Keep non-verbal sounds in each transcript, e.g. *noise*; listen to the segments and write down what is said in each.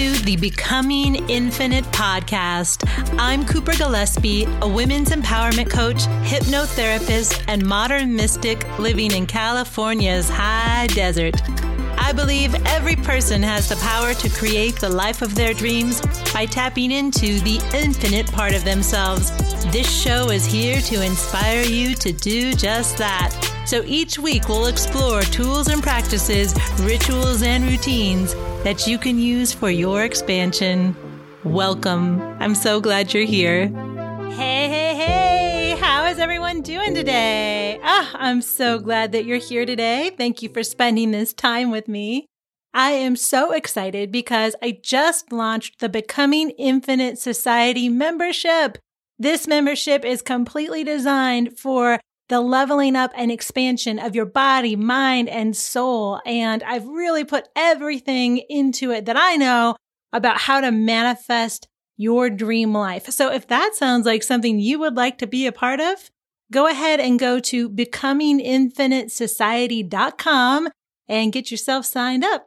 to the Becoming Infinite podcast. I'm Cooper Gillespie, a women's empowerment coach, hypnotherapist, and modern mystic living in California's high desert. I believe every person has the power to create the life of their dreams by tapping into the infinite part of themselves. This show is here to inspire you to do just that. So each week we'll explore tools and practices, rituals and routines that you can use for your expansion. Welcome. I'm so glad you're here. Hey, hey, hey. How is everyone doing today? Ah, I'm so glad that you're here today. Thank you for spending this time with me. I am so excited because I just launched the Becoming Infinite Society membership. This membership is completely designed for the leveling up and expansion of your body, mind, and soul. And I've really put everything into it that I know about how to manifest your dream life. So if that sounds like something you would like to be a part of, go ahead and go to becominginfinitesociety.com and get yourself signed up.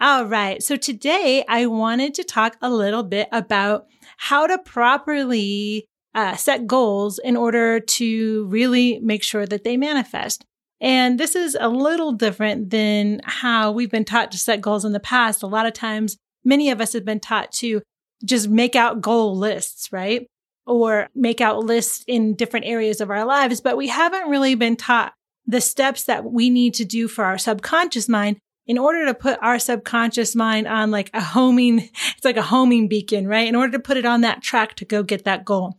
All right. So today I wanted to talk a little bit about how to properly uh, set goals in order to really make sure that they manifest. And this is a little different than how we've been taught to set goals in the past. A lot of times, many of us have been taught to just make out goal lists, right? Or make out lists in different areas of our lives, but we haven't really been taught the steps that we need to do for our subconscious mind in order to put our subconscious mind on like a homing, *laughs* it's like a homing beacon, right? In order to put it on that track to go get that goal.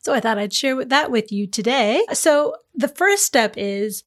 So I thought I'd share that with you today. So the first step is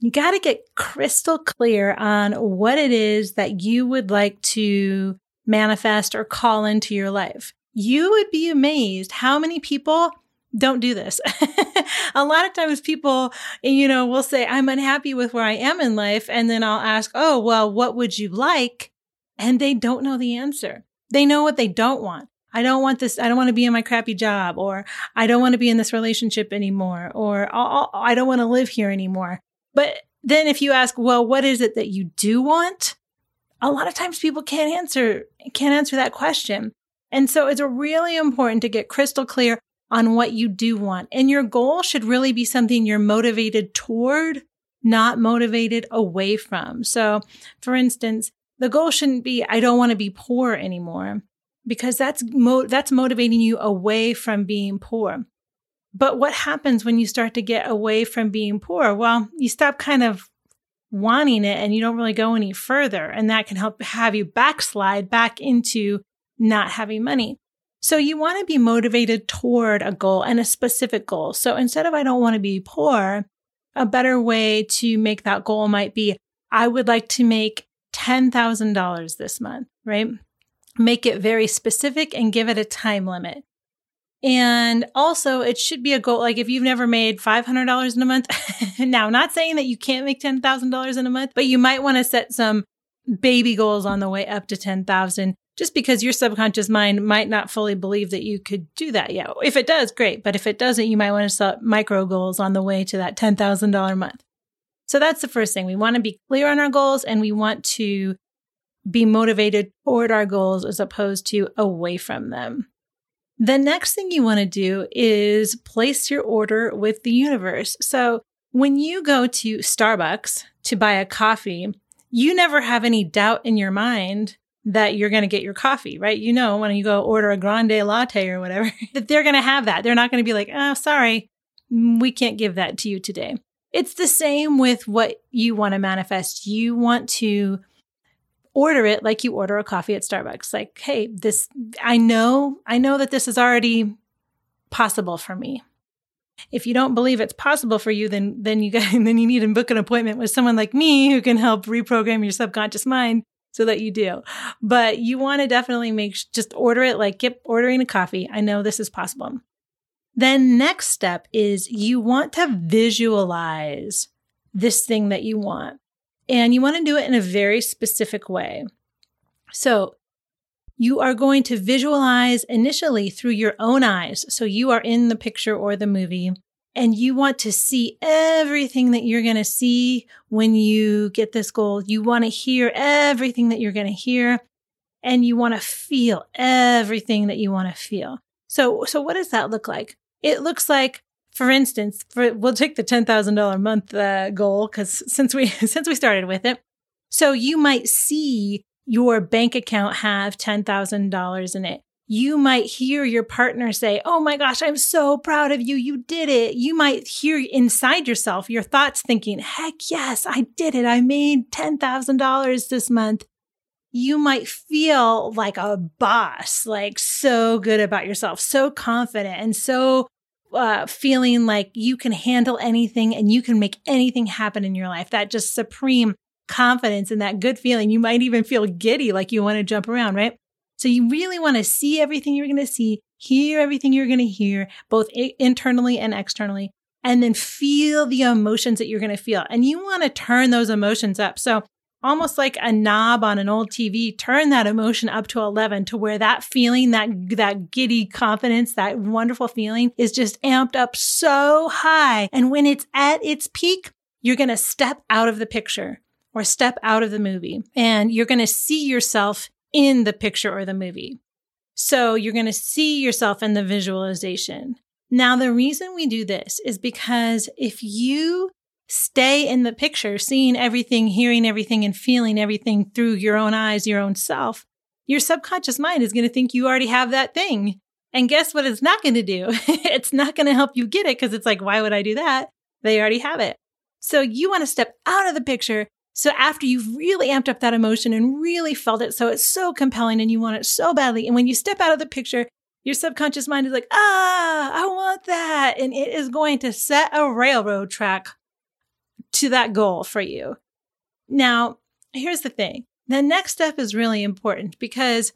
you got to get crystal clear on what it is that you would like to manifest or call into your life. You would be amazed how many people don't do this. *laughs* a lot of times people, you know, will say, I'm unhappy with where I am in life. And then I'll ask, Oh, well, what would you like? And they don't know the answer. They know what they don't want. I don't want this. I don't want to be in my crappy job or I don't want to be in this relationship anymore or I don't want to live here anymore. But then if you ask, well, what is it that you do want? A lot of times people can't answer, can't answer that question. And so it's really important to get crystal clear on what you do want. And your goal should really be something you're motivated toward, not motivated away from. So for instance, the goal shouldn't be, I don't want to be poor anymore because that's mo- that's motivating you away from being poor. But what happens when you start to get away from being poor? Well, you stop kind of wanting it and you don't really go any further. And that can help have you backslide back into not having money. So you want to be motivated toward a goal and a specific goal. So instead of I don't want to be poor, a better way to make that goal might be I would like to make $10,000 this month, right? Make it very specific and give it a time limit. And also, it should be a goal. Like if you've never made $500 in a month, *laughs* now, not saying that you can't make $10,000 in a month, but you might want to set some baby goals on the way up to 10,000 just because your subconscious mind might not fully believe that you could do that yet. If it does, great. But if it doesn't, you might want to set micro goals on the way to that $10,000 month. So that's the first thing. We want to be clear on our goals and we want to be motivated toward our goals as opposed to away from them. The next thing you want to do is place your order with the universe. So when you go to Starbucks to buy a coffee, you never have any doubt in your mind that you're going to get your coffee, right? You know, when you go order a grande latte or whatever, *laughs* that they're going to have that. They're not going to be like, oh, sorry, we can't give that to you today. It's the same with what you want to manifest. You want to order it like you order a coffee at Starbucks. Like, hey, this, I know, I know that this is already possible for me. If you don't believe it's possible for you, then, then you got, *laughs* then you need to book an appointment with someone like me who can help reprogram your subconscious mind so that you do. But you want to definitely make, just order it like, get ordering a coffee. I know this is possible. Then next step is you want to visualize this thing that you want. And you want to do it in a very specific way. So you are going to visualize initially through your own eyes. So you are in the picture or the movie and you want to see everything that you're going to see when you get this goal. You want to hear everything that you're going to hear. and you want to feel everything that you want to feel. So, so what does that look like? It looks like, for instance, for, we'll take the $10,000 a month uh, goal because since we, *laughs* since we started with it. So you might see your bank account have $10,000 in it. You might hear your partner say, Oh my gosh, I'm so proud of you. You did it. You might hear inside yourself your thoughts thinking, Heck yes, I did it. I made $10,000 this month you might feel like a boss, like so good about yourself, so confident, and so uh, feeling like you can handle anything and you can make anything happen in your life. That just supreme confidence and that good feeling. You might even feel giddy, like you want to jump around, right? So you really want to see everything you're going to see, hear everything you're going to hear, both internally and externally, and then feel the emotions that you're going to feel. And you want to turn those emotions up. So almost like a knob on an old TV, turn that emotion up to 11 to where that feeling, that, that giddy confidence, that wonderful feeling is just amped up so high. And when it's at its peak, you're going to step out of the picture or step out of the movie and you're going to see yourself in the picture or the movie. So you're going to see yourself in the visualization. Now, the reason we do this is because if you stay in the picture, seeing everything, hearing everything, and feeling everything through your own eyes, your own self, your subconscious mind is going to think you already have that thing. And guess what it's not going to do? *laughs* it's not going to help you get it because it's like, why would I do that? They already have it. So you want to step out of the picture. So after you've really amped up that emotion and really felt it, so it's so compelling and you want it so badly. And when you step out of the picture, your subconscious mind is like, ah, I want that. And it is going to set a railroad track to that goal for you. Now, here's the thing. The next step is really important because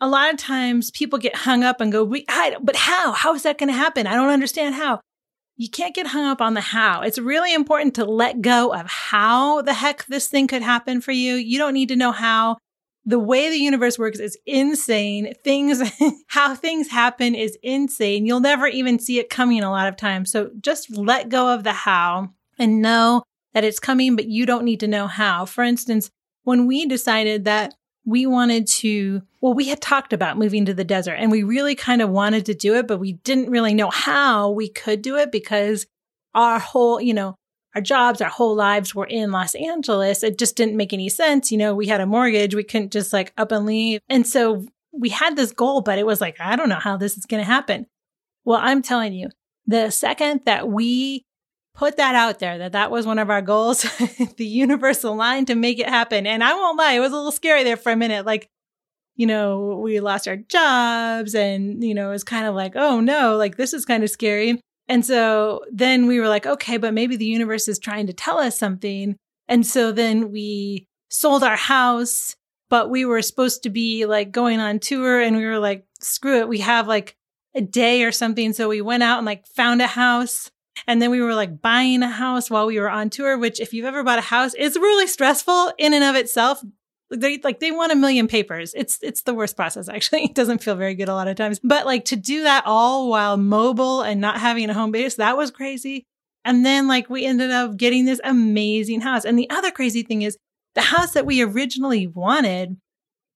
a lot of times people get hung up and go, but how? How is that going to happen? I don't understand how. You can't get hung up on the how. It's really important to let go of how the heck this thing could happen for you. You don't need to know how. The way the universe works is insane. Things, *laughs* how things happen is insane. You'll never even see it coming a lot of times. So just let go of the how and know that it's coming, but you don't need to know how. For instance, when we decided that we wanted to, well, we had talked about moving to the desert and we really kind of wanted to do it, but we didn't really know how we could do it because our whole, you know, our jobs, our whole lives were in Los Angeles. It just didn't make any sense. You know, we had a mortgage. We couldn't just like up and leave. And so we had this goal, but it was like, I don't know how this is going to happen. Well, I'm telling you, the second that we put that out there that that was one of our goals. *laughs* the universe aligned to make it happen. And I won't lie, it was a little scary there for a minute. Like, you know, we lost our jobs and, you know, it was kind of like, oh no, like this is kind of scary. And so then we were like, okay, but maybe the universe is trying to tell us something. And so then we sold our house, but we were supposed to be like going on tour and we were like, screw it. We have like a day or something. So we went out and like found a house and then we were like buying a house while we were on tour, which if you've ever bought a house, it's really stressful in and of itself. They like they want a million papers. It's it's the worst process actually. *laughs* It doesn't feel very good a lot of times. But like to do that all while mobile and not having a home base, that was crazy. And then like we ended up getting this amazing house. And the other crazy thing is the house that we originally wanted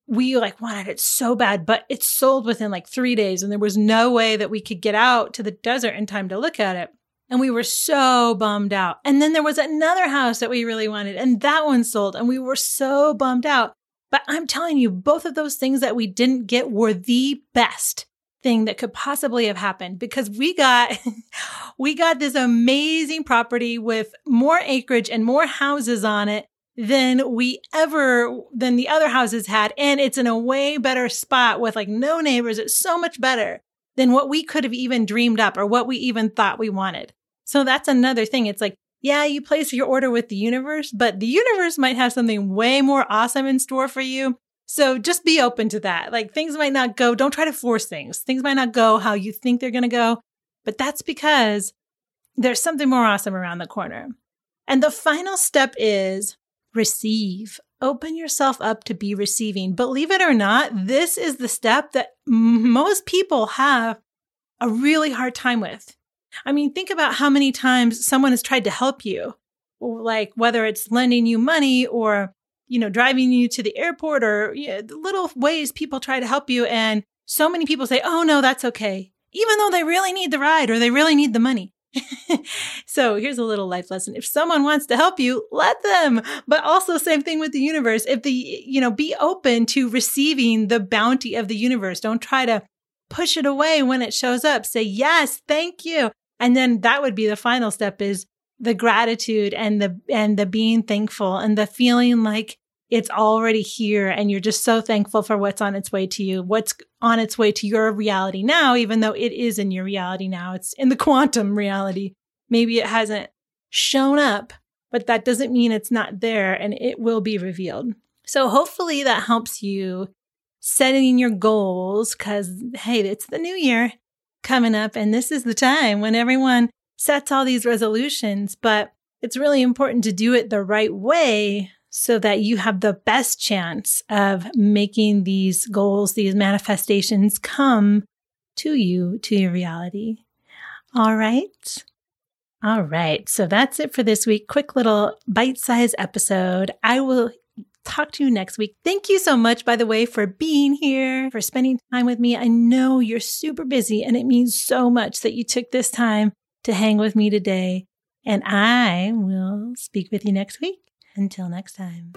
we like wanted it so bad, but it sold within like three days and there was no way that we could get out to the desert in time to look at it. And we were so bummed out. And then there was another house that we really wanted, and that one sold, and we were so bummed out. But I'm telling you, both of those things that we didn't get were the best thing that could possibly have happened because we got *laughs* we got this amazing property with more acreage and more houses on it than we ever than the other houses had and it's in a way better spot with like no neighbors it's so much better than what we could have even dreamed up or what we even thought we wanted so that's another thing. It's like, yeah, you place your order with the universe, but the universe might have something way more awesome in store for you. So just be open to that. Like things might not go, don't try to force things. Things might not go how you think they're going to go, but that's because there's something more awesome around the corner. And the final step is receive. Open yourself up to be receiving. Believe it or not, this is the step that most people have a really hard time with. I mean, think about how many times someone has tried to help you, like whether it's lending you money or you know, driving you to the airport or you know, little ways people try to help you. And so many people say, oh, no, that's okay, even though they really need the ride or they really need the money. *laughs* so here's a little life lesson. If someone wants to help you, let them. But also same thing with the universe. If the, you know, be open to receiving the bounty of the universe. Don't try to push it away when it shows up. Say, yes, thank you. And then that would be the final step is the gratitude and the, and the being thankful and the feeling like it's already here and you're just so thankful for what's on its way to you, what's on its way to your reality now, even though it is in your reality now. It's in the quantum reality. Maybe it hasn't shown up, but that doesn't mean it's not there and it will be revealed. So hopefully that helps you setting your goals because, hey, it's the new year coming up and this is the time when everyone sets all these resolutions, but it's really important to do it the right way so that you have the best chance of making these goals, these manifestations come to you, to your reality. All right. All right. So that's it for this week. Quick little bite sized episode. I will talk to you next week. Thank you so much, by the way, for being here, for spending time with me. I know you're super busy and it means so much that you took this time to hang with me today. And I will speak with you next week. Until next time.